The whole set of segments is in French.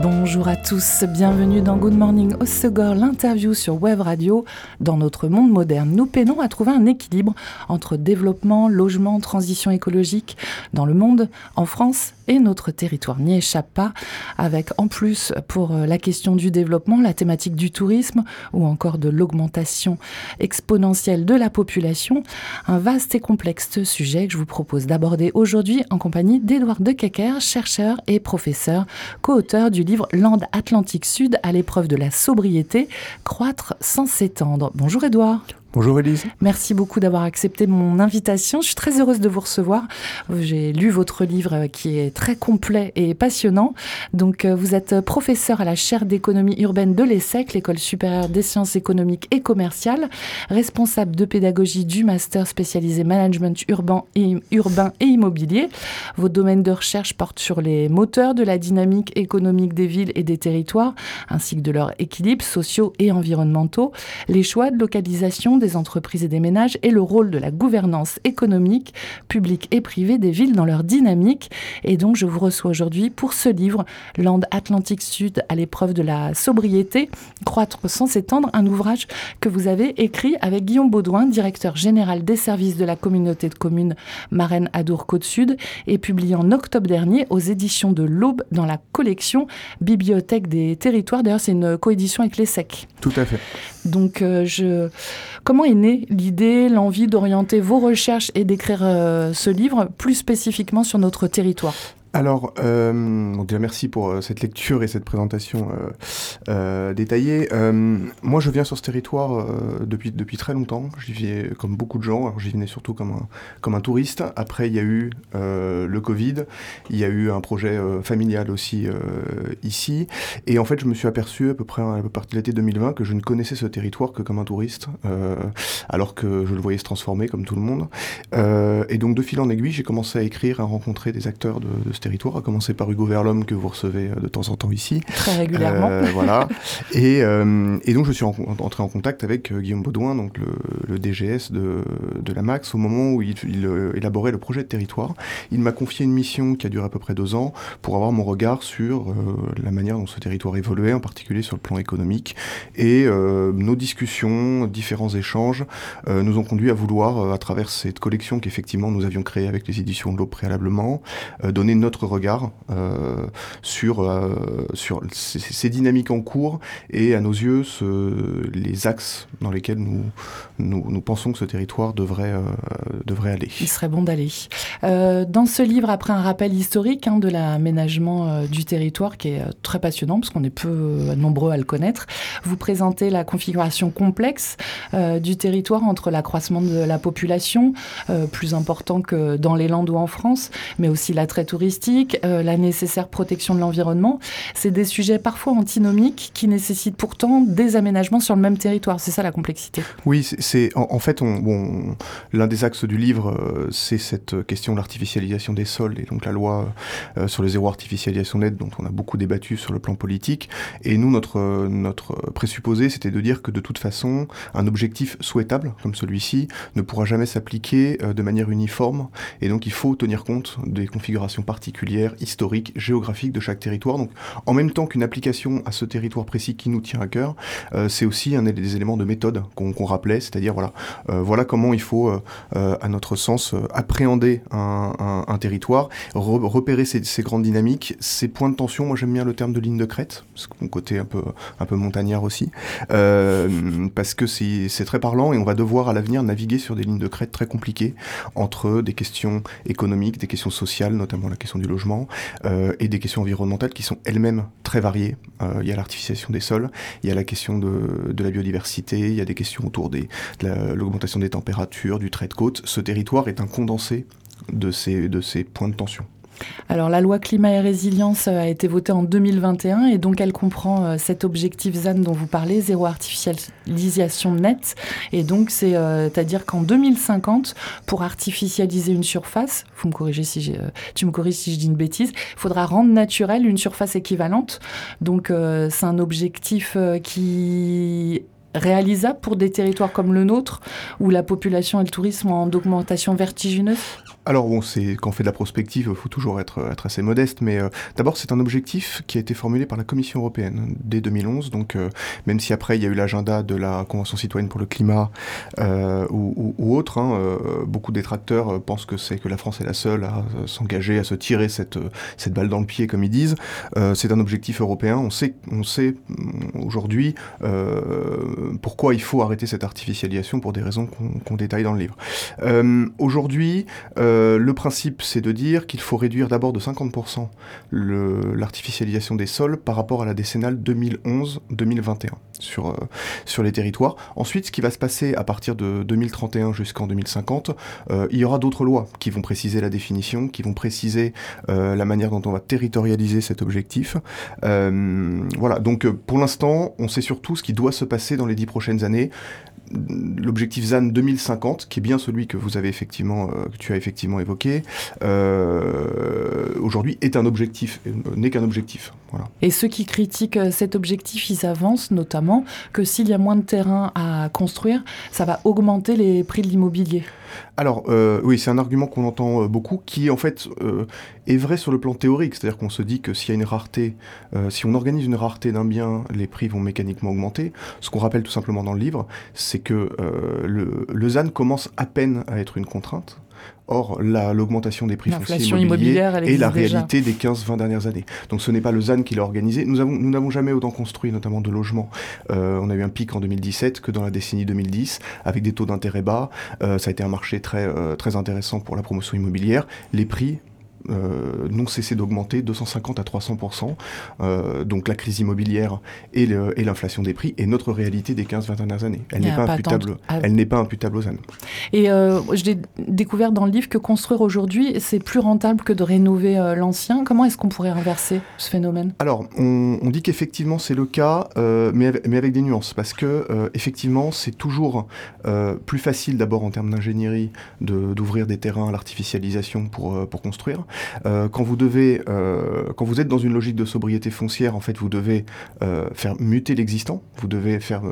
Bonjour à tous, bienvenue dans Good Morning Segor, l'interview sur Web Radio. Dans notre monde moderne, nous peinons à trouver un équilibre entre développement, logement, transition écologique dans le monde, en France et notre territoire n'y échappe pas, avec en plus pour euh, la question du développement, la thématique du tourisme ou encore de l'augmentation exponentielle de la population, un vaste et complexe sujet que je vous propose d'aborder aujourd'hui en compagnie d'Édouard Decaquer, chercheur et professeur, co-auteur du livre Land Atlantique Sud à l'épreuve de la sobriété, croître sans s'étendre. Bonjour Édouard. Bonjour Elise. Merci beaucoup d'avoir accepté mon invitation. Je suis très heureuse de vous recevoir. J'ai lu votre livre euh, qui est très complet et passionnant. Donc, euh, vous êtes professeur à la chaire d'économie urbaine de l'ESSEC, l'école supérieure des sciences économiques et commerciales, responsable de pédagogie du master spécialisé management urbain et, urbain et immobilier. Vos domaines de recherche portent sur les moteurs de la dynamique économique des villes et des territoires, ainsi que de leurs équilibres sociaux et environnementaux, les choix de localisation des entreprises et des ménages et le rôle de la gouvernance économique, publique et privée des villes dans leur dynamique. Et donc, je vous reçois aujourd'hui pour ce livre, Land Atlantique Sud à l'épreuve de la sobriété, croître sans s'étendre, un ouvrage que vous avez écrit avec Guillaume Baudouin, directeur général des services de la communauté de communes Marraine Adour Côte Sud, et publié en octobre dernier aux éditions de l'Aube dans la collection Bibliothèque des territoires. D'ailleurs, c'est une coédition avec les SEC. Tout à fait. Donc, euh, Comment est née l'idée, l'envie d'orienter vos recherches et d'écrire euh, ce livre plus spécifiquement sur notre territoire? Alors, euh, déjà merci pour euh, cette lecture et cette présentation euh, euh détaillée. Euh, moi, je viens sur ce territoire depuis, depuis très longtemps. J'y vivais comme beaucoup de gens. Alors, j'y venais surtout comme un, comme un touriste. Après, il y a eu le Covid. Il y a eu un projet familial aussi ici. Et en fait, je me suis aperçu à peu près à partir de l'été 2020 que je ne connaissais ce territoire que comme un touriste, alors que je le voyais se transformer comme tout le monde. et donc, de fil en aiguille, j'ai commencé à écrire, à rencontrer des acteurs de, de ce territoire, à commencer par Hugo Verlhomme que vous recevez euh, de temps en temps ici. Très régulièrement. Euh, voilà. Et, euh, et, donc je suis entré en contact avec Guillaume Baudouin, donc le, le DGS de, de, la Max, au moment où il, il, élaborait le projet de territoire. Il m'a confié une mission qui a duré à peu près deux ans pour avoir mon regard sur la manière dont ce territoire évoluait, en particulier sur le plan économique. Et nos discussions, différents échanges nous ont conduit à vouloir, à travers cette collection qu'effectivement nous avions créée avec les éditions de l'eau préalablement, donner notre notre regard euh, sur, euh, ces, dynamiques en cours et à nos yeux les axes dans lesquels nous, pensons que ce territoire devrait, euh, aller. Il serait bon d'aller. dans ce livre, après un rappel historique hein, de l'aménagement du territoire qui est très passionnant parce qu'on est peu nombreux à le connaître, vous présentez la configuration complexe du territoire entre l'accroissement de la population, plus important que dans les Landes ou en France, mais aussi l'attrait touristique euh, la nécessaire protection de l'environnement. C'est des sujets parfois antinomiques qui nécessitent pourtant des aménagements sur le même territoire. C'est ça la complexité. Oui, c'est en, fait bon, l'un des axes du livre, euh, c'est cette question de l'artificialisation des sols et donc la loi euh, sur le zéro artificialisation nette dont on a beaucoup débattu sur le plan politique. Et nous, notre, notre présupposé, c'était de dire que de toute façon, un objectif souhaitable comme celui-ci ne pourra jamais s'appliquer de manière uniforme. Et donc, il faut tenir compte des configurations particulières particulière, historique, géographique de chaque territoire. Donc, en même temps qu'une application à ce territoire précis qui nous tient à cœur, euh, c'est aussi un des éléments de méthode qu'on rappelait, c'est-à-dire voilà, euh, voilà comment il faut, euh, à notre sens, appréhender un, territoire, repérer ces, ces, grandes dynamiques, ces points de tension. Moi, j'aime bien le terme de ligne de crête, que mon côté un peu, un peu montagnard aussi, parce que c'est très parlant et on va devoir à l'avenir naviguer sur des lignes de crête très compliquées entre des questions économiques, des questions sociales, notamment la question du logement, euh, et des questions environnementales qui sont elles-mêmes très variées. Euh, il y a l'artificialisation des sols, il y a la question de, la biodiversité, il y a des questions autour de l'augmentation des températures, du trait de côte. Ce territoire est un condensé de ces points de tension. Alors la loi climat et résilience a été votée en 2021 et donc elle comprend cet objectif ZAN dont vous parlez, zéro artificialisation nette. Et donc c'est-à-dire qu'en 2050, pour artificialiser une surface, tu me corriges si je dis une bêtise, il faudra rendre naturelle une surface équivalente. Donc c'est un objectif qui réalisable pour des territoires comme le nôtre, où la population et le tourisme sont en augmentation vertigineuse? Alors bon, c'est quand on fait de la prospective, il faut toujours être, assez modeste, mais euh, d'abord c'est un objectif qui a été formulé par la Commission européenne dès 2011, donc euh, même si après il y a eu l'agenda de la Convention citoyenne pour le climat euh, ou, autre, hein, beaucoup de détracteurs pensent que c'est que la France est la seule à s'engager, à se tirer cette, balle dans le pied, comme ils disent. c'est un objectif européen, on sait, mm, aujourd'hui pourquoi il faut arrêter cette artificialisation pour des raisons qu'on détaille dans le livre. aujourd'hui, le principe, c'est de dire qu'il faut réduire d'abord de 50% l'artificialisation des sols par rapport à la décennale 2011-2021 sur, euh, sur les territoires. Ensuite, ce qui va se passer à partir de 2031 jusqu'en 2050, euh, il y aura d'autres lois qui vont préciser la définition, qui vont préciser la manière dont on va territorialiser cet objectif. voilà, donc pour l'instant, on sait surtout ce qui doit se passer dans les dix prochaines années l'objectif ZAN 2050, qui est bien celui que vous avez effectivement, euh, que tu as effectivement évoqué, euh, aujourd'hui est un objectif, n'est qu'un objectif. Voilà. Et ceux qui critiquent euh, cet objectif, ils avancent notamment que s'il y a moins de terrain à construire, ça va augmenter les prix de l'immobilier. Alors, oui, c'est un argument qu'on entend beaucoup, qui en fait est vrai sur le plan théorique, c'est-à-dire qu'on se dit que s'il y a une rareté, si on organise une rareté d'un bien, les prix vont mécaniquement augmenter. Ce qu'on rappelle tout simplement dans le livre, c'est que le, le ZAN commence à peine à être une contrainte. Or, l'augmentation des prix fonciers immobiliers est la réalité des 15-20 dernières années. Donc ce n'est pas le ZAN qui l'a organisé. Nous n'avons nous jamais autant construit, notamment de logements. Euh, on a eu un pic en 2017 que dans la décennie 2010, avec des taux d'intérêt bas. Euh, ça a été un marché très, euh, très intéressant pour la promotion immobilière. Les prix n'ont cessé d'augmenter 250 à 300%. Euh, donc la crise immobilière et l'inflation des prix est notre réalité des 15-20 dernières années. Elle n'est pas, imputable, ah elle n'est pas imputable aux ZAN. Et euh, j'ai découvert dans le livre que construire aujourd'hui, c'est plus rentable que de rénover l'ancien. Comment est-ce qu'on pourrait inverser ce phénomène? Alors, on, dit qu'effectivement c'est le cas, mais, avec, mais, avec, des nuances, parce que effectivement c'est toujours plus facile d'abord en termes d'ingénierie d'ouvrir des terrains à l'artificialisation pour, pour construire. Euh, quand vous devez, euh, quand vous êtes dans une logique de sobriété foncière, en fait, vous devez euh, faire muter l'existant, vous devez faire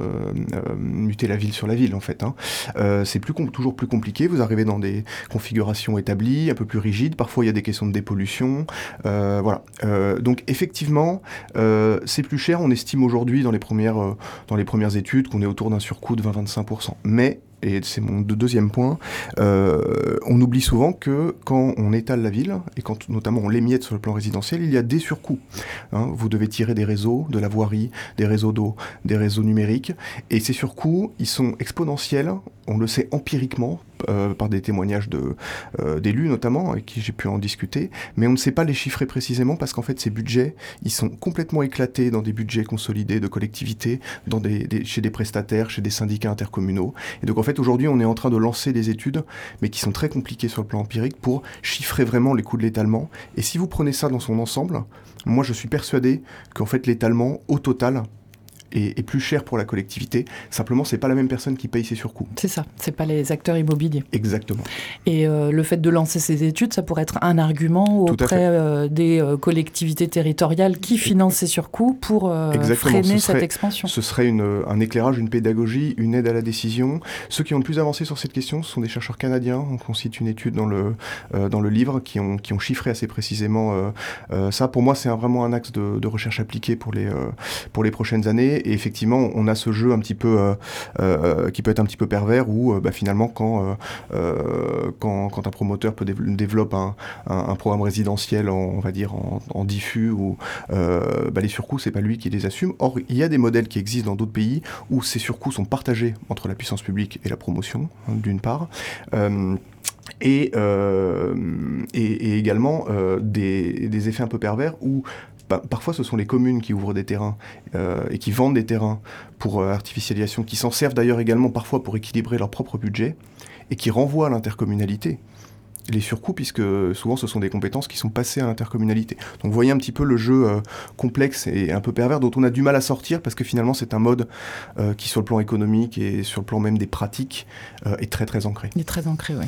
muter la ville sur la ville, en fait. Hein. c'est toujours plus compliqué. Vous arrivez dans des configurations établies, un peu plus rigides. Parfois, il y a des questions de dépollution. voilà. donc, effectivement, c'est plus cher. On estime aujourd'hui dans les premières dans les premières études qu'on est autour d'un surcoût de 20-25%. Mais et c'est mon deuxième point, euh, on oublie souvent que quand on étale la ville, et quand notamment on l'émiette sur le plan résidentiel, il y a des surcoûts. Hein. vous devez tirer des réseaux, de la voirie, des réseaux d'eau, des réseaux numériques, et ces surcoûts, ils sont exponentiels, on le sait empiriquement, euh, par des témoignages euh, d'élus notamment, avec qui j'ai pu en discuter, mais on ne sait pas les chiffrer précisément parce qu'en fait ces budgets, ils sont complètement éclatés dans des budgets consolidés de collectivités, chez des prestataires, chez des syndicats intercommunaux. Et donc en fait aujourd'hui on est en train de lancer des études, mais qui sont très compliquées sur le plan empirique pour chiffrer vraiment les coûts de l'étalement. Et si vous prenez ça dans son ensemble, moi je suis persuadé qu'en fait l'étalement au total est, plus cher pour la collectivité. Simplement, c'est pas la même personne qui paye ses surcoûts. C'est ça, c'est pas les acteurs immobiliers. Exactement. Et euh, le fait de lancer ces études, ça pourrait être un argument auprès euh, des euh, collectivités territoriales qui financent ces surcoûts pour freiner cette expansion. Ce serait une, un éclairage, une pédagogie, une aide à la décision. Ceux qui ont le plus avancé sur cette question ce sont des chercheurs canadiens. On cite une étude dans le, dans le livre qui ont, qui ont chiffré assez précisément ça. Pour moi, c'est vraiment un axe de, de, recherche appliquée pour les, pour les prochaines années et effectivement, on a ce jeu un petit peu euh, euh, qui peut être un petit peu pervers où euh, bah, finalement, quand, un promoteur peut développe un, programme résidentiel, en, on va dire en, diffus ou bah, les surcoûts, c'est pas lui qui les assume. Or, il y a des modèles qui existent dans d'autres pays où ces surcoûts sont partagés entre la puissance publique et la promotion, hein, d'une part. Et, également des, effets un peu pervers où parfois ce sont les communes qui ouvrent des terrains euh, et qui vendent des terrains pour euh, artificialisation, qui s'en servent d'ailleurs également parfois pour équilibrer leur propre budget et qui renvoient à l'intercommunalité les surcoûts, puisque souvent ce sont des compétences qui sont passées à l'intercommunalité. Donc vous voyez un petit peu le jeu complexe et un peu pervers dont on a du mal à sortir, parce que finalement c'est un mode qui sur le plan économique et sur le plan même des pratiques est très très ancré. Il est très ancré, oui.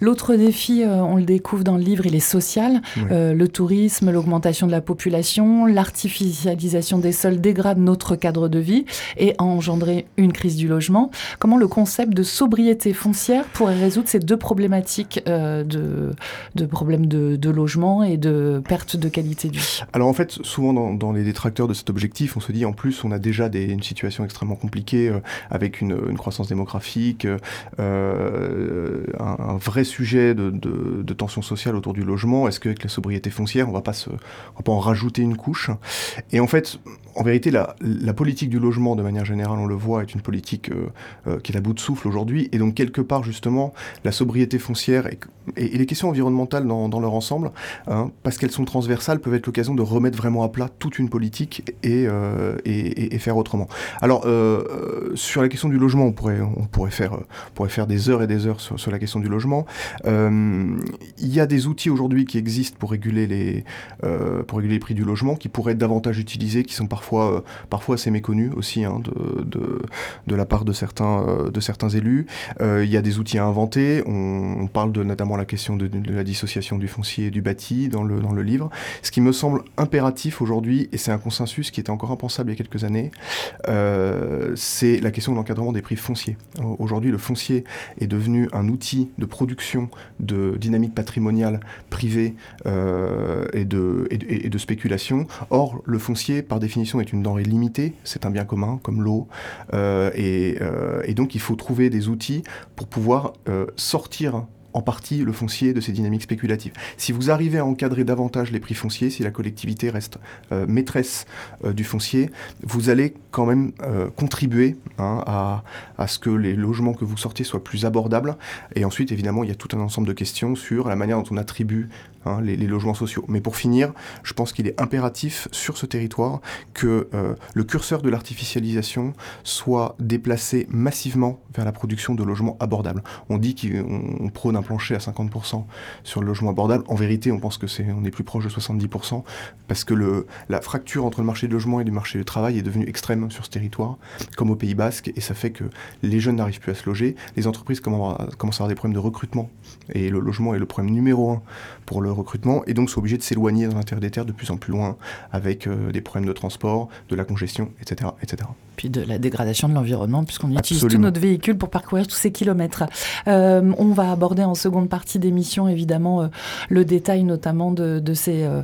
L'autre défi, on le découvre dans le livre, il est social. le tourisme, l'augmentation de la population, l'artificialisation des sols dégrade notre cadre de vie et a engendré une crise du logement. Comment le concept de sobriété foncière pourrait résoudre ces deux problématiques euh, de, problèmes de, logement et de perte de qualité de vie Alors en fait, souvent dans, les détracteurs de cet objectif, on se dit en plus on a déjà une situation extrêmement compliquée euh, avec une, croissance démographique, euh, un, un, vrai sujet de, tension sociale autour du logement. Est-ce qu'avec la sobriété foncière, on va va pas en rajouter une couche? Et en fait, en vérité, la, politique du logement, de manière générale, on le voit, est une politique euh, euh, qui est à bout de souffle aujourd'hui. Et donc, quelque part, justement, la sobriété foncière et, les questions environnementales dans, leur ensemble, hein, parce qu'elles sont transversales, peuvent être l'occasion de remettre vraiment à plat toute une politique et, euh, faire autrement. Alors, sur la question du logement, on pourrait, faire, des heures et des heures sur, la question du logement. il y a des outils aujourd'hui qui existent pour réguler les prix du logement, qui pourraient être davantage utilisés, qui sont parfois parfois, euh, assez méconnu aussi hein, de, la part de certains, euh, élus. Euh, il y a des outils à inventer. On, on parle de notamment la question de, la dissociation du foncier et du bâti dans le, livre. Ce qui me semble impératif aujourd'hui, et c'est un consensus qui était encore impensable il y a quelques années, c'est la question de l'encadrement des prix fonciers. Aujourd'hui, le foncier est devenu un outil de production de dynamique patrimoniale privée et de spéculation. Or, le foncier, par définition, est une denrée limitée, c'est un bien commun comme l'eau, euh, et, euh, et, donc il faut trouver des outils pour pouvoir euh, sortir en partie le foncier de ces dynamiques spéculatives. Si vous arrivez à encadrer davantage les prix fonciers, si la collectivité reste maîtresse du foncier, vous allez quand même contribuer hein, à, à, ce que les logements que vous sortez soient plus abordables. Et ensuite, évidemment, il y a tout un ensemble de questions sur la manière dont on attribue hein, les, logements sociaux. Mais pour finir, je pense qu'il est impératif sur ce territoire que euh, le curseur de l'artificialisation soit déplacé massivement vers la production de logements abordables. On dit qu'on prône un plancher à 50% sur le logement abordable. En vérité, on pense que c'est on est plus proche de 70% parce que la fracture entre le marché du logement et le marché du travail est devenue extrême sur ce territoire, comme au Pays Basque, et ça fait que les jeunes n'arrivent plus à se loger, les entreprises commencent à avoir des problèmes de recrutement, et le logement est le problème numéro un pour le recrutement, et donc sont obligés de s'éloigner dans l'intérieur des terres de plus en plus loin, avec euh, des problèmes de transport, de la congestion, etc. etc puis de la dégradation de l'environnement, puisqu'on utilise tout notre véhicule pour parcourir tous ces kilomètres. Euh, on va aborder en seconde partie d'émission, évidemment, euh, le détail notamment de, de ces euh,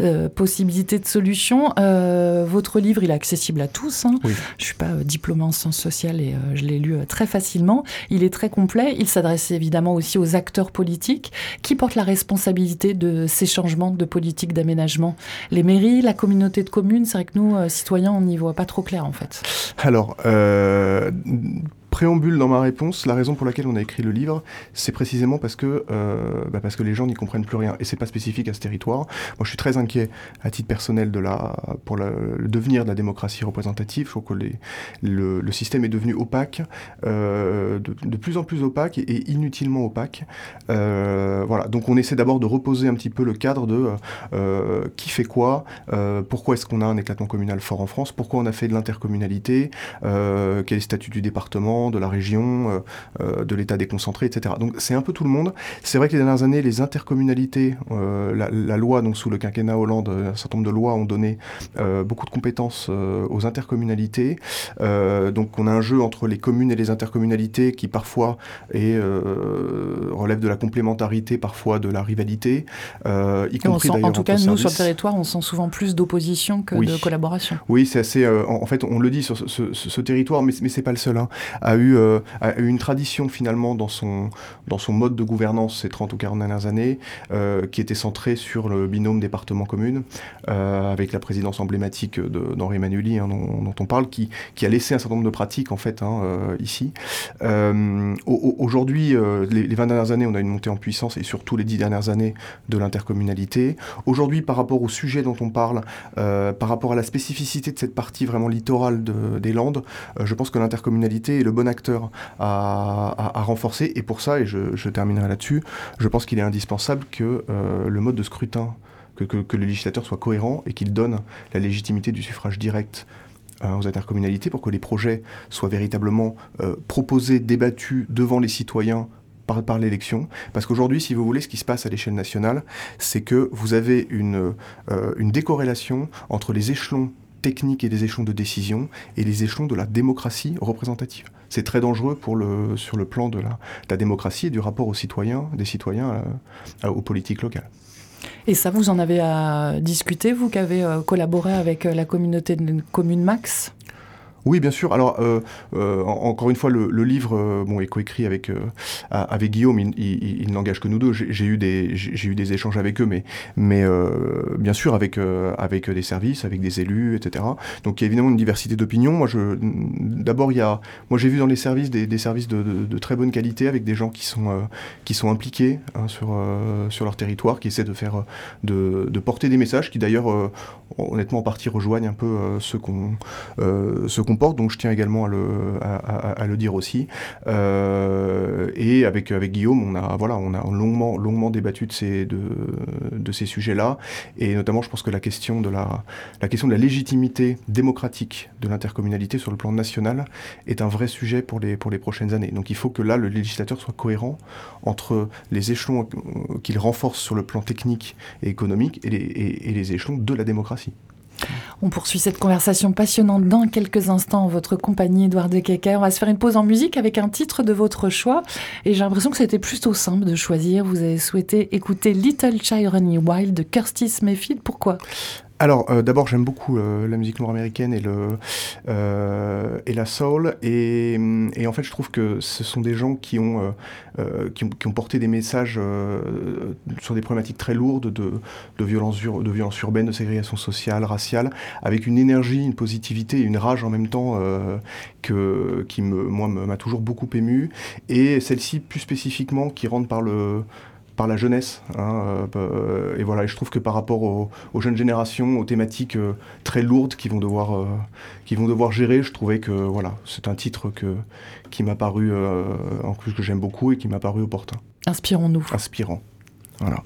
euh possibilités de solutions. Euh, votre livre, il est accessible à tous. Hein. Oui. Je ne suis pas diplômée en sciences sociales et je l'ai lu très facilement. Il est très complet. Il s'adresse évidemment aussi aux acteurs politiques qui portent la responsabilité de ces changements de politique d'aménagement. Les mairies, la communauté de communes, c'est vrai que nous, citoyens, on n'y voit pas trop clair en fait. Alors, euh, préambule dans ma réponse, la raison pour laquelle on a écrit le livre, c'est précisément parce que, euh, bah parce que les gens n'y comprennent plus rien. Et c'est pas spécifique à ce territoire. Moi, je suis très inquiet à titre personnel de la, pour la, le devenir de la démocratie représentative. Je trouve que les, le, le, système est devenu opaque, euh, de, plus en plus opaque et, et inutilement opaque. Euh, voilà. Donc, on essaie d'abord de reposer un petit peu le cadre de euh, qui fait quoi, euh, pourquoi est-ce qu'on a un éclatement communal fort en France, pourquoi on a fait de l'intercommunalité, euh, quel est le statut du département, de la région, euh, euh, de l'État déconcentré, etc. Donc c'est un peu tout le monde. C'est vrai que les dernières années, les intercommunalités, euh, la, la, loi, donc sous le quinquennat Hollande, un certain nombre de lois ont donné beaucoup de compétences aux intercommunalités. donc on a un jeu entre les communes et les intercommunalités qui parfois est, relève de la complémentarité, parfois de la rivalité, y compris. En tout cas, nous, sur le territoire, on sent souvent plus d'opposition que oui. de collaboration. Oui, c'est assez. en, en, fait, on le dit sur ce, ce, ce territoire, mais, mais c'est pas le seul. Hein, a eu, euh, a eu une tradition finalement dans son, dans son mode de gouvernance ces 30 ou 40 dernières années, euh, qui était centré sur le binôme département-commune, euh, avec la présidence emblématique d'Henri Emmanueli, hein, dont, on parle, qui, qui a laissé un certain nombre de pratiques en fait hein, ici. Aujourd'hui, les, les 20 dernières années, on a une montée en puissance, et surtout les 10 dernières années, de l'intercommunalité. Aujourd'hui, par rapport au sujet dont on parle, par rapport à la spécificité de cette partie vraiment littorale de, des Landes, je pense que l'intercommunalité est le bon acteur à, renforcer. Et pour ça, et je, terminerai là-dessus, je pense qu'il est indispensable que le mode de scrutin que, le législateur soit cohérent et qu'il donne la légitimité du suffrage direct aux intercommunalités pour que les projets soient véritablement proposés, débattus devant les citoyens par, l'élection. Parce qu'aujourd'hui, si vous voulez, ce qui se passe à l'échelle nationale, c'est que vous avez une, euh, une décorrélation entre les échelons techniques et les échelons de décision et les échelons de la démocratie représentative. C'est très dangereux pour le, sur le plan de la, démocratie et du rapport aux citoyens, des citoyens euh, aux politiques locales. Et ça, vous en avez à discuter, vous qui avez euh, collaboré avec la communauté de communes Max? Oui, bien sûr. Alors, euh, euh, encore une fois, le, livre euh, bon, est coécrit avec, avec Guillaume. Il, n'engage que nous deux. J'ai eu, des, j'ai eu des échanges avec eux, mais, mais bien sûr avec, avec des services, avec des élus, etc. Donc, il y a évidemment une diversité d'opinions. Moi, je, d'abord, il y a, moi, j'ai vu dans les services des, des services de, de, très bonne qualité, avec des gens qui sont, qui sont impliqués hein, sur, sur leur territoire, qui essaient de faire, de, de porter des messages qui, d'ailleurs, honnêtement, en partie rejoignent un peu ce qu'on, donc je tiens également à le, dire aussi. Euh, et avec, Guillaume, on a, voilà, on a longuement, débattu de ces, sujets-là, et notamment je pense que la question de la, légitimité démocratique de l'intercommunalité sur le plan national est un vrai sujet pour les, prochaines années. Donc il faut que là, le législateur soit cohérent entre les échelons qu'il renforce sur le plan technique et économique et les échelons de la démocratie. On poursuit cette conversation passionnante dans quelques instants en votre compagnie, Edouard de Kecker. On va se faire une pause en musique avec un titre de votre choix. Et j'ai l'impression que c'était plutôt simple de choisir. Vous avez souhaité écouter Little Child Wild de Kirsty Mayfield. Pourquoi? Alors, euh, d'abord, j'aime beaucoup euh, la musique nord-américaine et, le, euh, et la soul. Et, et, en fait, je trouve que ce sont des gens qui ont, qui ont, porté des messages sur des problématiques très lourdes de, de, violence, de violence urbaine, de ségrégation sociale, raciale, avec une énergie, une positivité et une rage en même temps que, qui, me, moi, m'a toujours beaucoup ému. Et celle-ci, plus spécifiquement, qui rentre par le par la jeunesse. Hein, euh, et voilà, je trouve que par rapport aux, jeunes générations, aux thématiques euh, très lourdes qu'ils vont devoir, euh, vont devoir gérer, je trouvais que voilà, c'est un titre que, qui m'a paru, en plus que j'aime beaucoup et qui m'a paru opportun. Inspirons-nous. Inspirant. Voilà.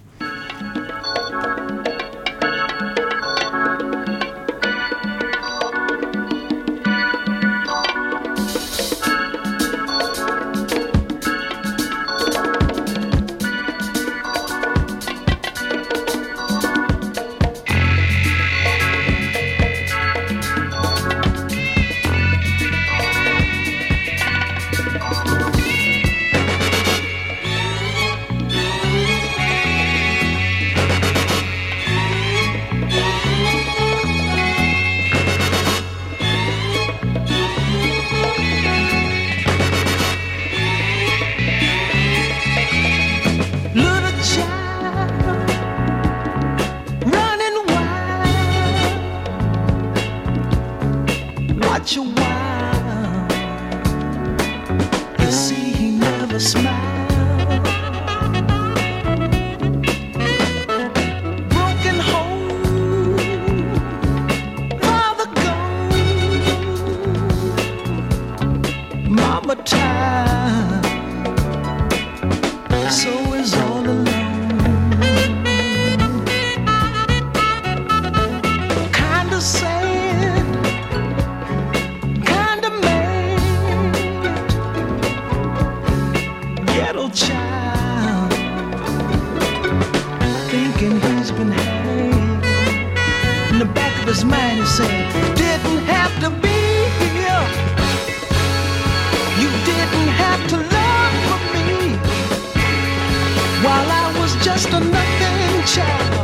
just a nothing child.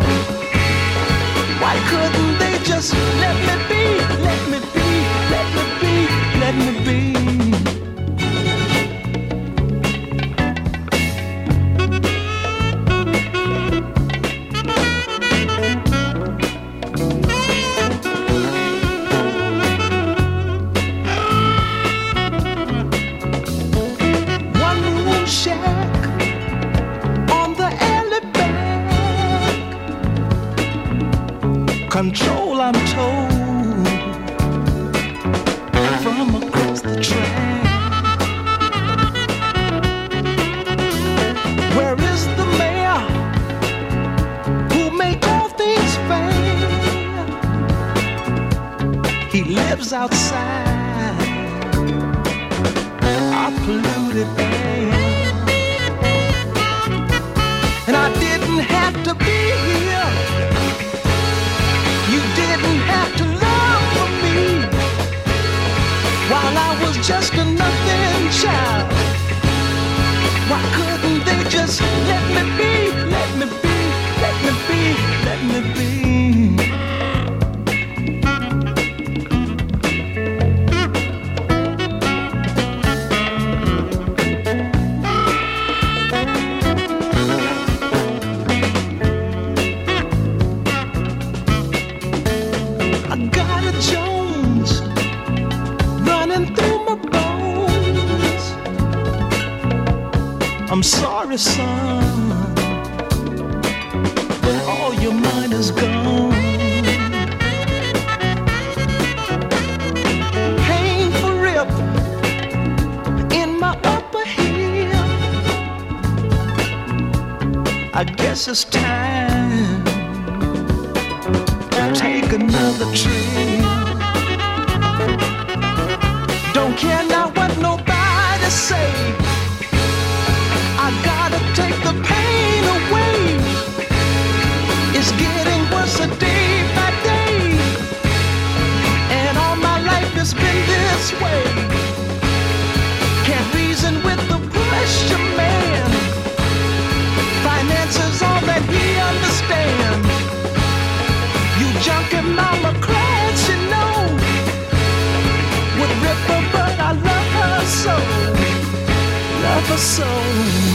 for so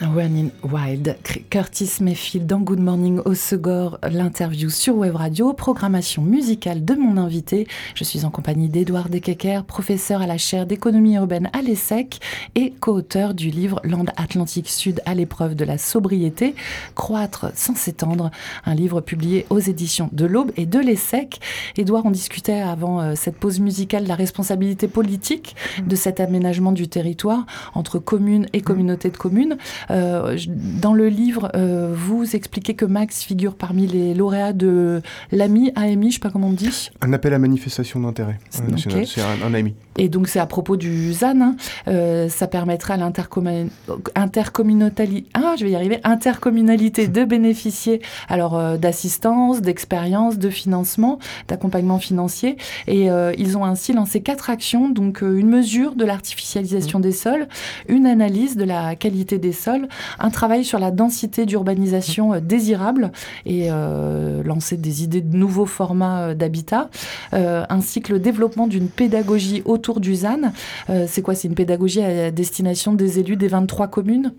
Running Wild, Curtis Mayfield dans Good Morning au Segor, l'interview sur Web Radio, programmation musicale de mon invité. Je suis en compagnie d'Edouard Dekeker, professeur à la chaire d'économie urbaine à l'ESSEC et co-auteur du livre Land Atlantique Sud à l'épreuve de la sobriété, Croître sans s'étendre, un livre publié aux éditions de l'Aube et de l'ESSEC. Edouard, on discutait avant euh, cette pause musicale de la responsabilité politique de cet aménagement du territoire entre communes et communautés de communes. Euh, dans le livre, euh, vous expliquez que Max figure parmi les lauréats de l'AMI, AMI, je sais pas comment on dit. Un appel à manifestation d'intérêt national. C'est un, un AMI. Et donc c'est à propos du ZAN. hein. Euh, ça permettra à l'intercommun- intercommunautali- ah, je vais y arriver, intercommunalité de bénéficier alors euh, d'assistance, d'expérience, de financement, d'accompagnement financier. Et euh, ils ont ainsi lancé quatre actions, donc une mesure de l'artificialisation des sols, une analyse de la qualité des sols, un travail sur la densité d'urbanisation euh, désirable et lancer des idées de nouveaux formats d'habitat, ainsi que le développement d'une pédagogie autour du ZAN. Euh, c'est quoi C'est une pédagogie à destination des élus des 23 communes?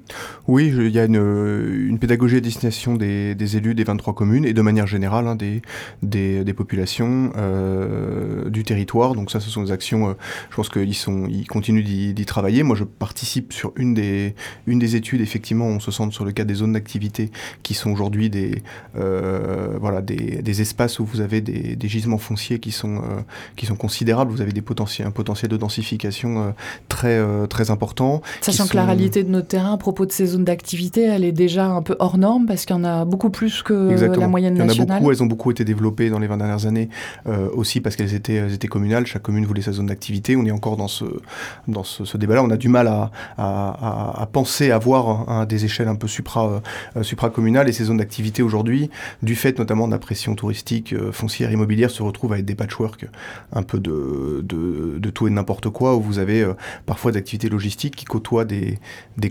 Oui, il y a une, pédagogie à destination des, élus des 23 communes et de manière générale hein, des, populations euh, du territoire. Donc ça, ce sont des actions, euh, je pense qu'ils sont, ils continuent d'y travailler. Moi, je participe sur une des, une des études, effectivement, on se centre sur le cas des zones d'activité qui sont aujourd'hui des, voilà, des, espaces où vous avez des, gisements fonciers qui sont, qui sont considérables. Vous avez des potentiels, un potentiel de densification euh, très, euh, très important. Sachant que la réalité de notre terrain à propos de ces zones d'activité, elle est déjà un peu hors norme parce qu'il y en a beaucoup plus que euh, Exactement. la moyenne Il y en a nationale. beaucoup, elles ont beaucoup été développées dans les 20 dernières années, aussi parce qu'elles étaient, elles étaient communales, chaque commune voulait sa zone d'activité, on est encore dans ce, dans ce, ce débat-là, on a du mal à, à, à- à penser avoir des échelles un peu supra, euh, supracommunales, et ces zones d'activité aujourd'hui, du fait notamment de la pression touristique, euh, foncière, immobilière, se retrouvent avec des patchwork un peu de, de, de tout et de n'importe quoi, où vous avez euh, parfois des activités logistiques qui côtoient des,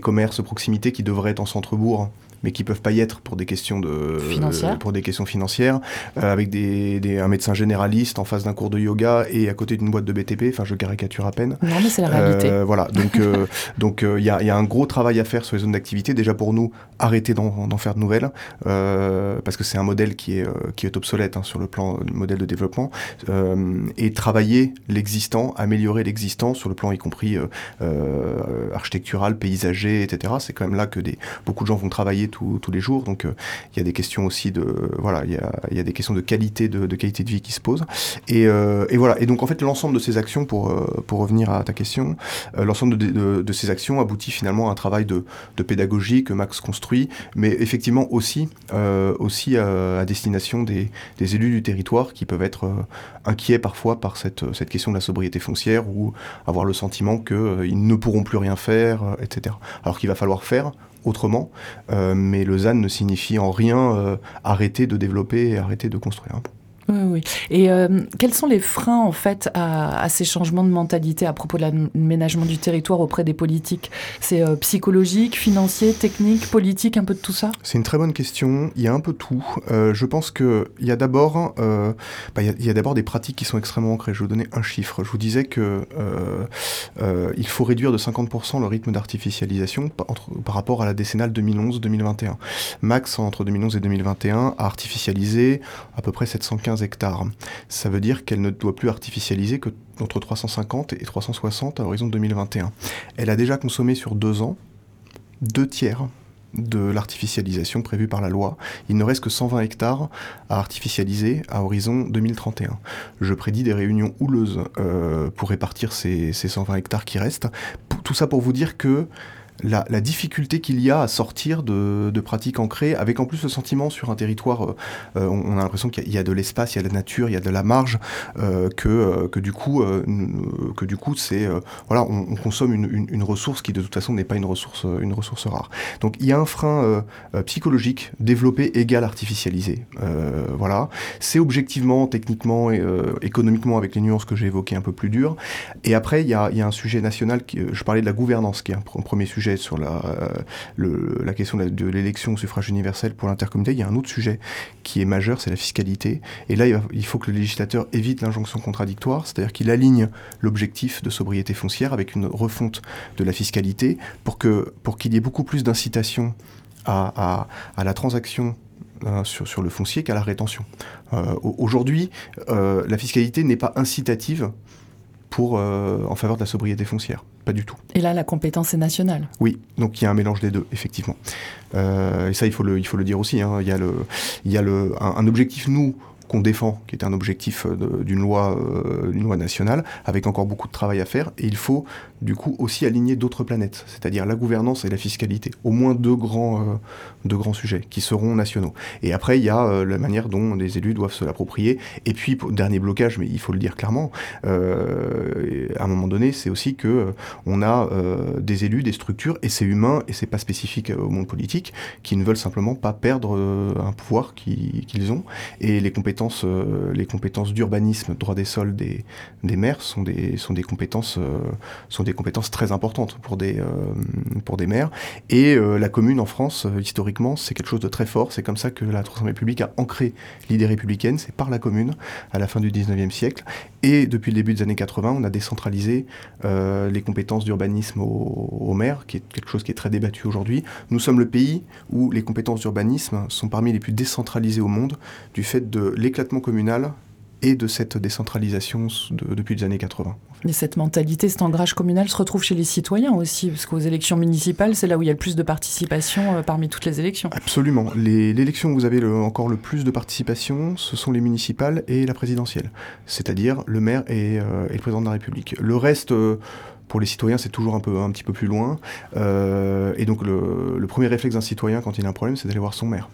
commerces proximité qui devraient être en centre-bourg mais qui peuvent pas y être pour des questions de Financières. pour des questions financières, euh, avec des, des- un médecin généraliste en face d'un cours de yoga et à côté d'une boîte de BTP. Enfin, je caricature à peine. Non, mais c'est la réalité. Euh, voilà, donc euh, donc il y, a, y a un gros travail à faire sur les zones d'activité. Déjà pour nous, arrêter d'en faire de nouvelles, parce que c'est un modèle qui est, qui est obsolète hein, sur le plan du modèle de développement, et travailler l'existant, améliorer l'existant sur le plan y compris euh, architectural, paysager, etc. C'est quand même là que des, beaucoup de gens vont travailler tous les jours. Donc euh, il y a des questions aussi de voilà, il y a, y a des questions de qualité de, qualité de vie qui se posent. Et, euh, et voilà. Et donc en fait l'ensemble de ces actions, pour euh, pour revenir à ta question, euh, l'ensemble de, ces actions aboutit finalement à un travail de, pédagogie que Max construit, mais effectivement aussi, euh, aussi à, destination des, élus du territoire qui peuvent être euh, inquiets parfois par cette, cette question de la sobriété foncière ou avoir le sentiment qu'ils ne pourront plus rien faire, euh, etc. Alors qu'il va falloir faire autrement, euh, mais le ZAN ne signifie en rien euh, arrêter de développer et arrêter de construire. Oui, oui. Et euh, quels sont les freins, en fait, à, ces changements de mentalité à propos de l'aménagement du territoire auprès des politiques? C'est euh, psychologique, financier, technique, politique, un peu de tout ça? C'est une très bonne question. Il y a un peu tout. Euh, je pense que il y a d'abord, bah, y a- des pratiques qui sont extrêmement ancrées. Je vais vous donner un chiffre. Je vous disais que il faut réduire de 50% le rythme d'artificialisation par, par rapport à la décennale 2011-2021. Max entre 2011 et 2021 a artificialisé à peu près 715 hectares. Ça veut dire qu'elle ne doit plus artificialiser que entre 350 et 360 à horizon 2021. Elle a déjà consommé sur deux ans deux tiers de l'artificialisation prévue par la loi. Il ne reste que 120 hectares à artificialiser à horizon 2031. Je prédis des réunions houleuses euh, pour répartir ces, ces 120 hectares qui restent. Tout ça pour vous dire que la, difficulté qu'il y a à sortir de, pratiques ancrées, avec en plus le sentiment sur un territoire, euh, euh, on, a l'impression qu'il y a- de l'espace, il y a de la nature, il y a de la marge, euh, que, que du coup, que du coup, c'est voilà, on, on consomme une, ressource qui de toute façon n'est pas une ressource, une ressource rare. Donc il y a un frein psychologique, développé égal artificialisé. Voilà, c'est objectivement, techniquement et économiquement avec les nuances que j'ai évoquées un peu plus dures. Et après, il y a, y a un sujet national, je parlais de la gouvernance, qui est un pr- premier sujet sur la, euh, question de l'élection au suffrage universel pour l'intercommunalité. Il y a un autre sujet qui est majeur, c'est la fiscalité. Et là, il, faut que le législateur évite l'injonction contradictoire, c'est-à-dire qu'il aligne l'objectif de sobriété foncière avec une refonte de la fiscalité pour qu'il y ait beaucoup plus d'incitation à, la transaction euh, sur, le foncier qu'à la rétention. Euh, au- Aujourd'hui, euh, la fiscalité n'est pas incitative pour, euh, en faveur de la sobriété foncière. Pas du tout. Et là, la compétence est nationale. Oui, donc il y a un mélange des deux, effectivement. Euh, et ça, il faut le, il faut le dire aussi. hein. Il y a, le, il y a le, un, un objectif, nous, qu'on défend, qui est un objectif euh, d'une loi, euh, d'une loi nationale, avec encore beaucoup de travail à faire. Et il faut, du coup, aussi aligner d'autres planètes, c'est-à-dire la gouvernance et la fiscalité. Au moins deux grands, euh, deux grands sujets qui seront nationaux. Et après, il y a la manière dont les élus doivent se l'approprier. Et puis, dernier blocage, mais il faut le dire clairement, à un moment donné, c'est aussi que on a des élus, des structures, et c'est humain, et c'est pas spécifique au monde politique, qui ne veulent simplement pas perdre un pouvoir qui- qu'ils ont. Et les compétences, euh, les compétences d'urbanisme, droit des sols des, maires sont des, compétences, euh, sont des compétences très importantes pour des, euh, pour des maires. Et la commune en France, historiquement, c'est quelque chose de très fort. C'est comme ça que la Troisième République a ancré l'idée républicaine. C'est par la commune à la fin du 19e siècle. Et depuis le début des années 80, on a décentralisé les compétences d'urbanisme aux, aux maires, qui est quelque chose qui est très débattu aujourd'hui. Nous sommes le pays où les compétences d'urbanisme sont parmi les plus décentralisées au monde, du fait de l'éclatement communal et de cette décentralisation de- depuis les années 80. Mais cette mentalité, cet ancrage communal se retrouve chez les citoyens aussi, parce qu'aux élections municipales, c'est là où il y a le plus de participation euh, parmi toutes les élections. Absolument. Les- L'élection où vous avez le- encore le plus de participation, ce sont les municipales et la présidentielle, c'est-à-dire le maire et, euh, et le président de la République. Le reste, euh, pour les citoyens, c'est toujours un, peu, un petit peu plus loin. Euh, et donc le, premier réflexe d'un citoyen quand il a un problème, c'est d'aller voir son maire.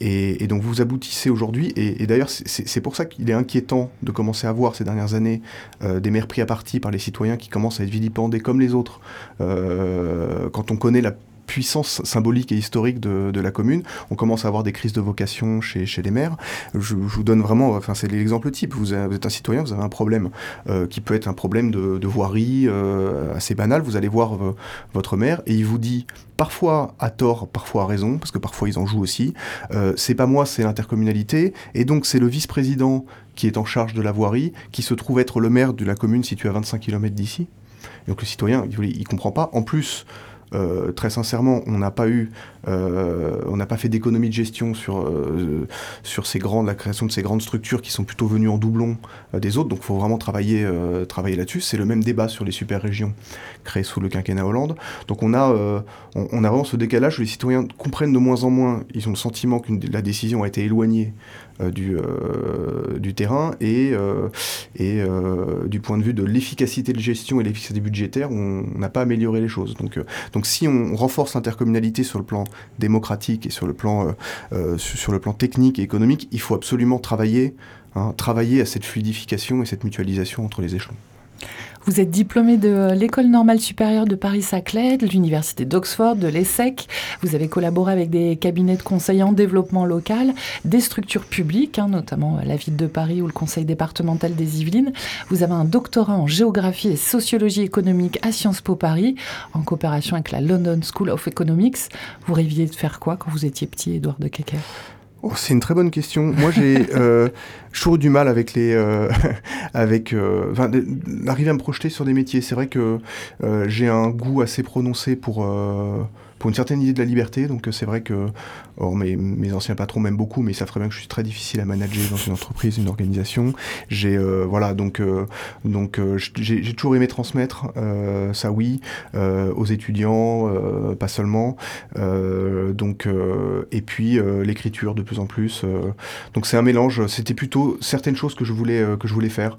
Et, donc vous aboutissez aujourd'hui, et, d'ailleurs c'est pour ça qu'il est inquiétant de commencer à voir ces dernières années euh, des maires pris à partie par les citoyens qui commencent à être vilipendés comme les autres. Euh, quand on connaît la puissance symbolique et historique de, la commune. On commence à avoir des crises de vocation chez, les maires. Je, vous donne vraiment, enfin c'est l'exemple type. Vous, êtes un citoyen, vous avez un problème euh, qui peut être un problème de, voirie euh, assez banal. Vous allez voir euh, votre maire et il vous dit parfois à tort, parfois à raison, parce que parfois ils en jouent aussi. C'est pas moi, c'est l'intercommunalité, et donc c'est le vice-président qui est en charge de la voirie, qui se trouve être le maire de la commune située à 25 km d'ici. Donc le citoyen, il, il comprend pas. En plus, euh, très sincèrement, on n'a pas eu, euh, on n'a pas fait d'économie de gestion sur euh, sur ces grandes, la création de ces grandes structures qui sont plutôt venues en doublon des autres. Donc, il faut vraiment travailler travailler là-dessus. C'est le même débat sur les super régions créées sous le quinquennat Hollande. Donc, on a on, a vraiment ce décalage où les citoyens comprennent de moins en moins. Ils ont le sentiment que la décision a été éloignée du, euh, du terrain et, euh, et du point de vue de l'efficacité de gestion et l'efficacité budgétaire, on n'a pas amélioré les choses. Donc, donc si on renforce l'intercommunalité sur le plan démocratique et sur le plan, sur le plan technique et économique, il faut absolument travailler, hein, travailler à cette fluidification et cette mutualisation entre les échelons. Vous êtes diplômé de l'École normale supérieure de Paris-Saclay, de l'Université d'Oxford, de l'ESSEC. Vous avez collaboré avec des cabinets de conseil en développement local, des structures publiques, hein, notamment la ville de Paris ou le conseil départemental des Yvelines. Vous avez un doctorat en géographie et sociologie économique à Sciences Po Paris, en coopération avec la London School of Economics. Vous rêviez de faire quoi quand vous étiez petit, Édouard de Kecker Oh, c'est une très bonne question. Moi, j'ai euh, toujours du mal avec les, euh, avec, euh, d'arriver à me projeter sur des métiers. C'est vrai que euh, j'ai un goût assez prononcé pour euh, pour une certaine idée de la liberté. Donc c'est vrai que or, mes, mes, anciens patrons m'aiment beaucoup, mais savent très bien que je suis très difficile à manager dans une entreprise, une organisation. J'ai euh, voilà donc euh, donc euh, j'ai toujours aimé transmettre ça oui aux étudiants, pas seulement. donc et puis l'écriture de plus en plus. donc c'est un mélange. C'était plutôt certaines choses que je voulais que je voulais faire.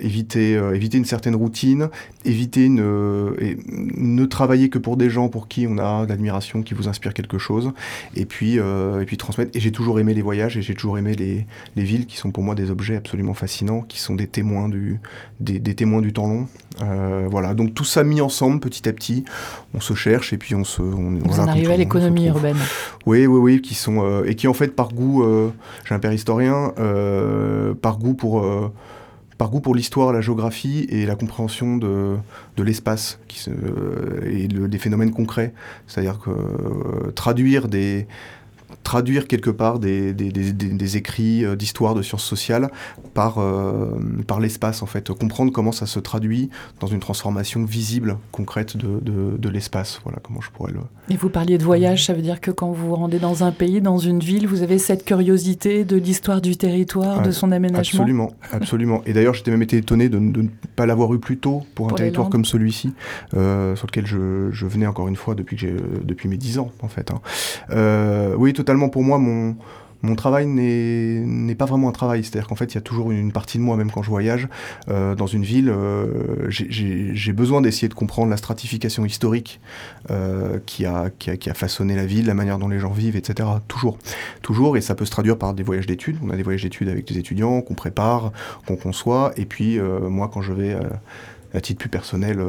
éviter éviter une certaine routine, éviter une, et ne travailler que pour des gens pour qui on a d'admiration qui vous inspire quelque chose, et puis, euh, et puis transmettre. Et j'ai toujours aimé les voyages et j'ai toujours aimé les, les, villes qui sont pour moi des objets absolument fascinants, qui sont des témoins du, des, des témoins du temps long. Euh, voilà, donc tout ça mis ensemble petit à petit, on se cherche et puis on se. On, vous voilà, en arrivez à l'économie urbaine. Oui, oui, oui, qui sont euh, et qui en fait par goût, j'ai un père historien, par goût pour par goût pour l'histoire, la géographie et la compréhension de, de l'espace et le, des phénomènes concrets. C'est-à-dire que euh, traduire des traduire quelque part des, des, des, des écrits euh, d'histoire, de sciences sociales par, euh, par l'espace, en fait. Comprendre comment ça se traduit dans une transformation visible, concrète de, de, de l'espace. Voilà comment je pourrais le... Et vous parliez de voyage, ça veut dire que quand vous vous rendez dans un pays, dans une ville, vous avez cette curiosité de l'histoire du territoire, de son aménagement Absolument, absolument. Et d'ailleurs, j'étais même été étonné de, de, ne pas l'avoir eu plus tôt pour, pour un territoire comme celui-ci, euh, sur lequel je, je, venais encore une fois depuis, que depuis mes 10 ans, en fait. Hein. Euh, oui, totalement pour moi, mon, travail n'est pas vraiment un travail. C'est-à-dire qu'en fait, il y a toujours une, partie de moi, même quand je voyage euh, dans une ville, euh, j'ai besoin d'essayer de comprendre la stratification historique euh, qui, a, qui, a, façonné la ville, la manière dont les gens vivent, etc. Toujours. Toujours. Et ça peut se traduire par des voyages d'études. On a des voyages d'études avec des étudiants qu'on prépare, qu'on conçoit. Et puis, moi, quand je vais, à titre plus personnel,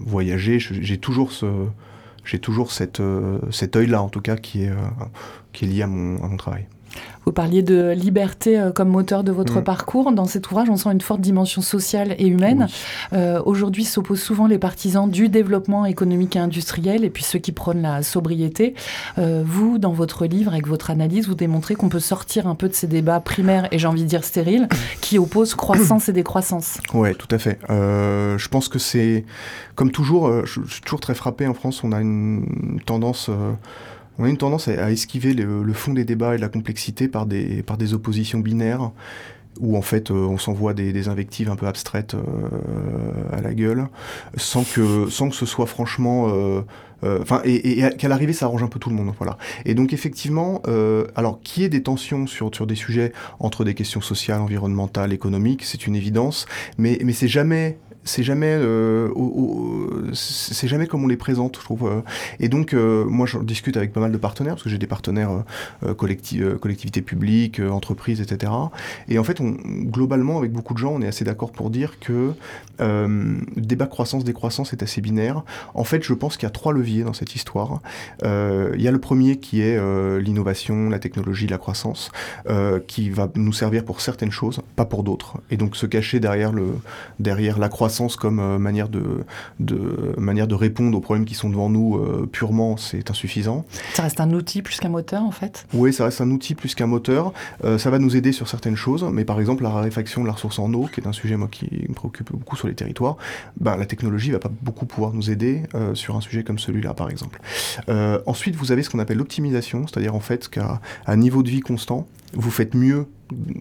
voyager, j'ai toujours ce j'ai toujours euh, cet œil-là, en tout cas, qui est, euh, lié à mon travail. Vous parliez de liberté euh, comme moteur de votre mmh. parcours. Dans cet ouvrage, on sent une forte dimension sociale et humaine. Oui. Euh, Aujourd'hui s'opposent souvent les partisans du développement économique et industriel et puis ceux qui prônent la sobriété. Euh, vous, dans votre livre, avec votre analyse, vous démontrez qu'on peut sortir un peu de ces débats primaires et j'ai envie de dire stériles qui opposent croissance et décroissance. Oui, tout à fait. Euh, je pense que c'est, comme toujours, je, je, suis toujours très frappé en France, on a une tendance on a une tendance à, esquiver le, fond des débats et la complexité par des, oppositions binaires où en fait euh, on s'envoie des, des, invectives un peu abstraites euh, à la gueule, sans que, sans que ce soit franchement... Euh, enfin et, et qu'à l'arrivée ça arrange un peu tout le monde voilà. Et donc effectivement alors qu'il y ait des tensions sur des sujets entre des questions sociales environnementales économiques c'est une évidence mais c'est jamais c'est jamais, euh, c'est jamais comme on les présente, je trouve. euh. Et donc, euh, moi, je discute avec pas mal de partenaires, parce que j'ai des partenaires collecti- collectivités publiques, entreprises, etc. Et en fait, globalement, avec beaucoup de gens, on est assez d'accord pour dire que débat croissance-décroissance est assez binaire. En fait, je pense qu'il y a trois leviers dans cette histoire. Il y a le premier qui est l'innovation, la technologie, la croissance, qui va nous servir pour certaines choses, pas pour d'autres. Et donc se cacher derrière, le, derrière la croissance comme euh, manière, de, de, manière de répondre aux problèmes qui sont devant nous euh, purement, c'est insuffisant. Ça reste un outil plus qu'un moteur, en fait? Oui, ça reste un outil plus qu'un moteur. Euh, ça va nous aider sur certaines choses, mais par exemple la raréfaction de la ressource en eau, qui est un sujet moi qui me préoccupe beaucoup sur les territoires, ben, la technologie va pas beaucoup pouvoir nous aider sur un sujet comme celui-là, par exemple. Ensuite, vous avez ce qu'on appelle l'optimisation, c'est-à-dire en fait qu'à un niveau de vie constant, vous faites mieux,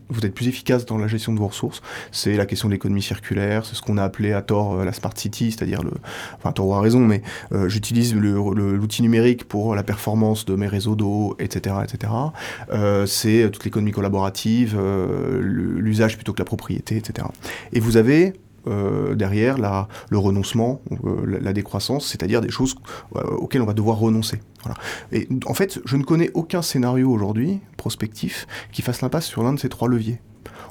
vous êtes plus efficace dans la gestion de vos ressources. C'est la question de l'économie circulaire, c'est ce qu'on a appelé à tort euh, la smart city, c'est-à-dire le, enfin tort a raison, mais euh, j'utilise l'outil numérique pour la performance de mes réseaux d'eau, etc., etc. Euh, c'est toute l'économie collaborative, l'usage plutôt que la propriété, etc. Et vous avez euh, derrière le renoncement, euh, la, décroissance, c'est-à-dire des choses euh, auxquelles on va devoir renoncer. Et en fait, je ne connais aucun scénario aujourd'hui prospectif qui fasse l'impasse sur l'un de ces trois leviers.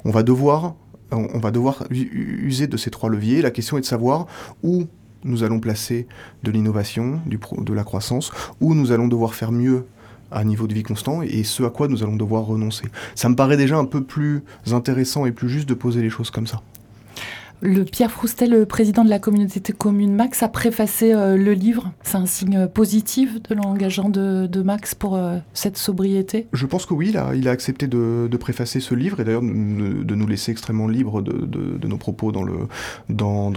On va devoir, on va devoir user de ces trois leviers. La question est de savoir où nous allons placer de l'innovation, de la croissance, où nous allons devoir faire mieux à niveau de vie constant et ce à quoi nous allons devoir renoncer. Ça me paraît déjà un peu plus intéressant et plus juste de poser les choses comme ça. Le Pierre Froustet, le président de la communauté de communes Max, a préfacé euh, le livre. C'est un signe positif de l'engagement de, Max pour euh, cette sobriété. Je pense que oui, il a, il a accepté de, préfacer ce livre et d'ailleurs de, nous laisser extrêmement libres de, nos propos dans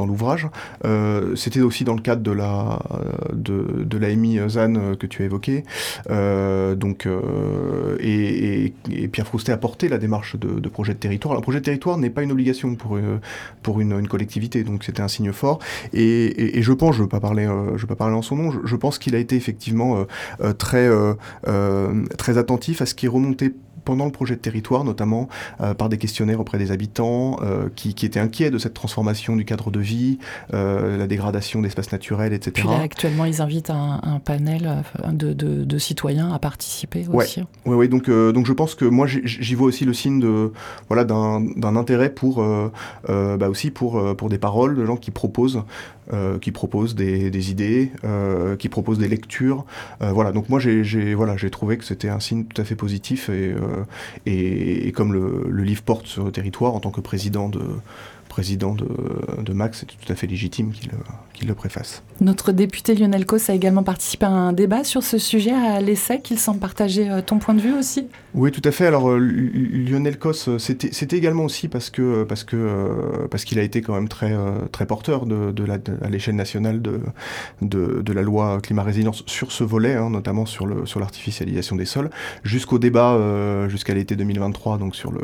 l'ouvrage. Euh, C'était aussi dans le cadre de la de, l'AMI ZAN que tu as évoqué. Donc et, Pierre Froustet a porté la démarche de, projet de territoire. Alors, projet de territoire n'est pas une obligation pour pour une, une collectivité, donc c'était un signe fort. Et, et- et je pense, je veux pas parler, euh, je veux pas parler en son nom, je, je pense qu'il a été effectivement euh, euh, très euh, euh, très attentif à ce qui est remonté pendant le projet de territoire, notamment euh, par des questionnaires auprès des habitants euh, qui, qui étaient inquiets de cette transformation du cadre de vie, euh, la dégradation d'espaces naturels, etc. Puis là, actuellement, ils invitent un, un panel euh, de, de- de citoyens à participer Ouais. aussi. Oui, oui, donc, euh, donc je pense que moi j'y- vois aussi le signe de voilà d'un intérêt pour euh, euh, bah aussi pour euh, pour des paroles de gens qui proposent euh, qui proposent des, idées, euh, qui proposent des lectures. Voilà, donc moi j'ai voilà trouvé que c'était un signe tout à fait positif et et, et comme le, le livre porte sur le territoire en tant que président de président de, de Max, c'est tout à fait légitime qu'il le- qu'il le préface. Notre député Lionel Cos a également participé à un débat sur ce sujet à l'ESSEC. Il semble partager euh, ton point de vue aussi. Oui, tout à fait. Alors euh, Lionel Cos, euh, c'était également aussi parce que parce que euh, parce qu'il a été quand même très euh, très porteur de, de la de- à l'échelle nationale de, de la loi climat résilience sur ce volet, hein, notamment sur le sur l'artificialisation des sols, jusqu'au débat euh, jusqu'à l'été 2023, donc sur le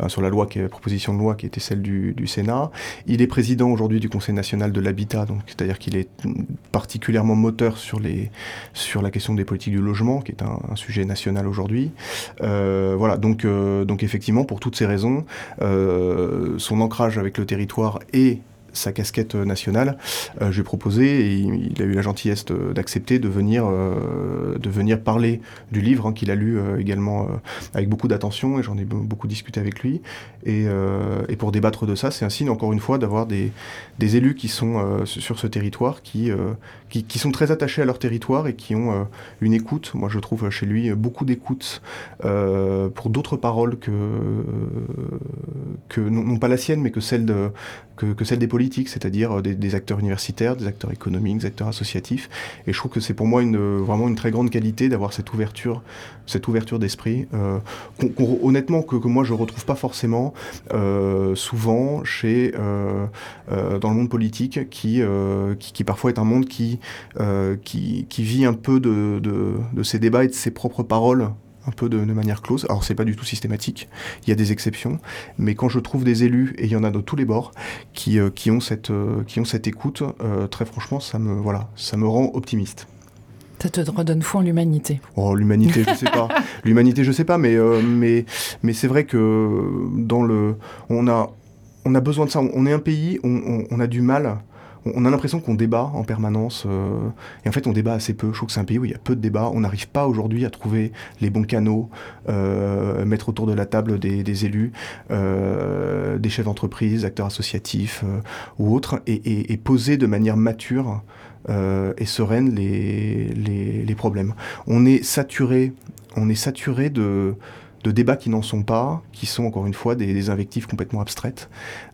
euh, sur la loi qui est proposition de loi qui était celle du, du Il est président aujourd'hui du Conseil national de l'habitat, donc c'est-à-dire qu'il est particulièrement moteur sur les sur la question des politiques du logement, qui est un, un sujet national aujourd'hui. Euh, voilà, donc, euh, donc effectivement, pour toutes ces raisons, euh, son ancrage avec le territoire et sa casquette nationale, euh, proposé, et il, a eu la gentillesse d'accepter de venir, euh, de venir parler du livre hein, qu'il a lu euh, également euh, avec beaucoup d'attention, et j'en ai be- beaucoup discuté avec lui. Et, pour débattre de ça, c'est un signe, encore une fois, d'avoir des, élus qui sont sur ce territoire, qui, qui, qui sont très attachés à leur territoire et qui ont euh, une écoute. Moi, je trouve chez lui beaucoup d'écoute euh, pour d'autres paroles que, que non, pas la sienne, mais que celle, de, que, que celle des politiques, c'est-à-dire euh, des, des acteurs universitaires, des acteurs économiques, des acteurs associatifs. Et je trouve que c'est pour moi une, vraiment une très grande qualité d'avoir cette ouverture, cette ouverture d'esprit, euh, qu'on- qu'on- honnêtement que, que moi je retrouve pas forcément euh, souvent chez euh, dans le monde politique, qui, qui, qui parfois est un monde qui euh, qui, qui vit un peu de, de, de ses débats et de ses propres paroles un peu de, de manière close. Alors c'est pas du tout systématique, il y a des exceptions, mais quand je trouve des élus, et il y en a de tous les bords, qui, euh, qui, ont, cette, euh, qui ont cette écoute, euh, très franchement, ça me, voilà, ça me rend optimiste. Ça te redonne foi en l'humanité. Oh, l'humanité, je sais pas. L'humanité, je sais pas, mais, mais, mais c'est vrai que dans le, on a, on a besoin de ça. On est un pays, on, on a du mal on a l'impression qu'on débat en permanence, euh, et en fait on débat assez peu. Je trouve que c'est un pays où il y a peu de débats. On n'arrive pas aujourd'hui à trouver les bons canaux, euh, mettre autour de la table des, élus, euh, des chefs d'entreprise, acteurs associatifs ou autres, et, poser de manière mature et sereine les, les, problèmes. On est saturé, on est saturé de de débats qui n'en sont pas, qui sont encore une fois des, invectives complètement abstraites.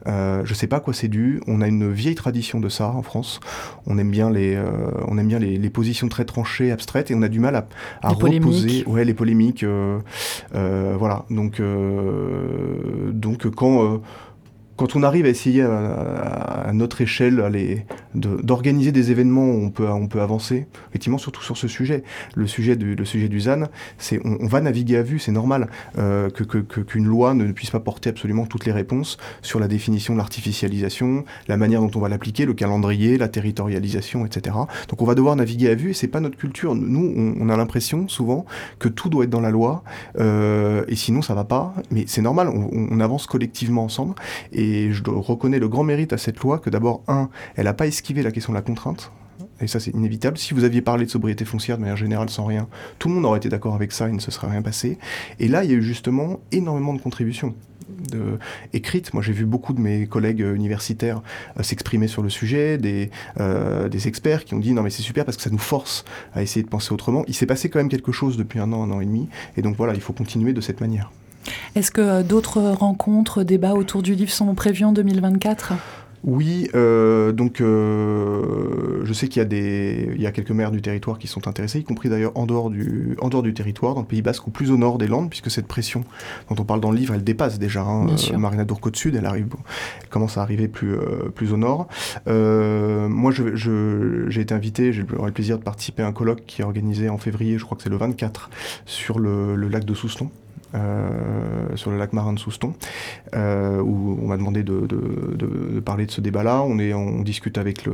Euh, je ne sais pas à quoi c'est dû. On a une vieille tradition de ça en France. On aime bien les, euh, on aime bien les, positions très tranchées, abstraites, et on a du mal à, à reposer, ouais, les polémiques. Euh, voilà. Donc, donc quand quand on arrive à essayer à, notre échelle d'organiser des événements où on peut, on peut avancer, effectivement, surtout sur ce sujet, le sujet du, le sujet du ZAN, c'est on, va naviguer à vue, c'est normal euh, que, qu'une loi ne, puisse pas porter absolument toutes les réponses sur la définition de l'artificialisation, la manière dont on va l'appliquer, le calendrier, la territorialisation, etc. Donc on va devoir naviguer à vue et c'est pas notre culture. Nous, on, a l'impression souvent que tout doit être dans la loi euh, et sinon ça va pas. Mais c'est normal, on, on avance collectivement ensemble et et je reconnais le grand mérite à cette loi que d'abord, un, elle n'a pas esquivé la question de la contrainte. Et ça, c'est inévitable. Si vous aviez parlé de sobriété foncière de manière générale sans rien, tout le monde aurait été d'accord avec ça, il ne se serait rien passé. Et là, il y a eu justement énormément de contributions. De, écrites. Moi, j'ai vu beaucoup de mes collègues universitaires euh, s'exprimer sur le sujet, des, euh, des experts qui ont dit non mais c'est super parce que ça nous force à essayer de penser autrement. Il s'est passé quand même quelque chose depuis un an, un an et demi, et donc voilà, il faut continuer de cette manière. Est-ce que euh, d'autres rencontres, débats autour du livre sont prévus en 2024 oui, euh, donc euh, je sais qu'il y, a des, il y a quelques maires du territoire qui sont intéressés, y compris d'ailleurs en, dehors du, en dehors du territoire, dans le Pays Basque ou plus au nord des Landes, puisque cette pression dont on parle dans le livre, elle dépasse déjà. Hein, Marina Dourco Sud, elle, arrive, elle commence à arriver plus, plus au nord. moi, j'ai je, été invité, j'ai le plaisir de participer à un colloque qui est organisé en février, je crois que c'est le 24, sur le, le lac de Souston. Euh, sur le lac marin de Souston, euh, où on m'a demandé de, parler de ce débat-là. On, on discute avec, le,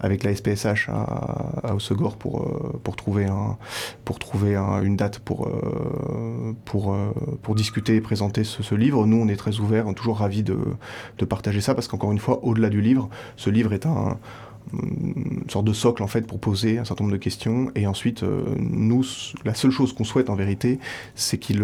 avec la SPSH à, à Osegor pour, euh, pour trouver, un, pour trouver une date pour, pour, pour discuter et présenter ce, ce, livre. Nous, on est très ouverts, toujours ravis de, de partager ça, parce qu'encore une fois, au-delà du livre, ce livre est un une sorte de socle en fait pour poser un certain nombre de questions. Et ensuite nous la seule chose qu'on souhaite en vérité c'est qu'il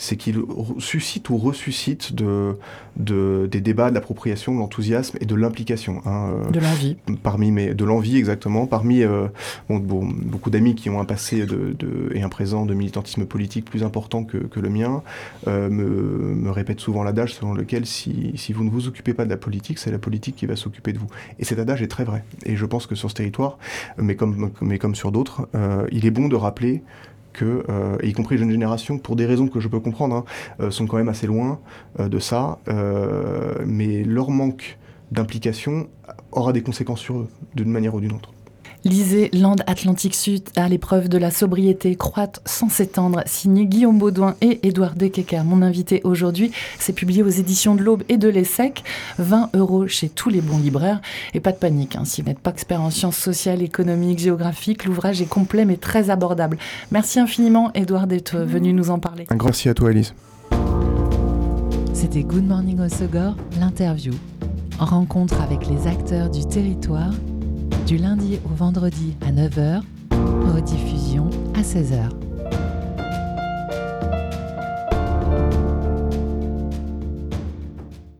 c'est qu'il suscite ou ressuscite de, de, des débats, de l'appropriation, de l'enthousiasme et de l'implication. Hein, euh, de l'envie. Parmi mes, de l'envie, exactement. Parmi euh, bon, beaucoup d'amis qui ont un passé de, de, et un présent de militantisme politique plus important que, que le mien euh, me, me répètent souvent l'adage selon lequel si, si vous ne vous occupez pas de la politique, c'est la politique qui va s'occuper de vous. Et cet adage est très vrai. Et je pense que sur ce territoire, mais comme, mais comme sur d'autres, il est bon de rappeler que, euh, y compris les jeunes générations, pour des raisons que je peux comprendre, hein, euh, sont quand même assez loin euh, de ça, mais leur manque d'implication aura des conséquences sur eux, d'une manière ou d'une autre. Lisez Land Atlantique Sud à l'épreuve de la sobriété croître sans s'étendre, signé Guillaume Baudouin et Édouard Dekeker, mon invité aujourd'hui. C'est publié aux éditions de l'Aube et de l'ESSEC. 20 euros chez tous les bons libraires. Et pas de panique, hein, si vous n'êtes pas expert en sciences sociales, économiques, géographiques, l'ouvrage est complet mais très abordable. Merci infiniment, Édouard, d'être venu nous en parler. Un grand merci à toi, Elise. C'était Good Morning Osogor, l'interview. Rencontre avec les acteurs du territoire du lundi au vendredi à 9h, rediffusion à 16h.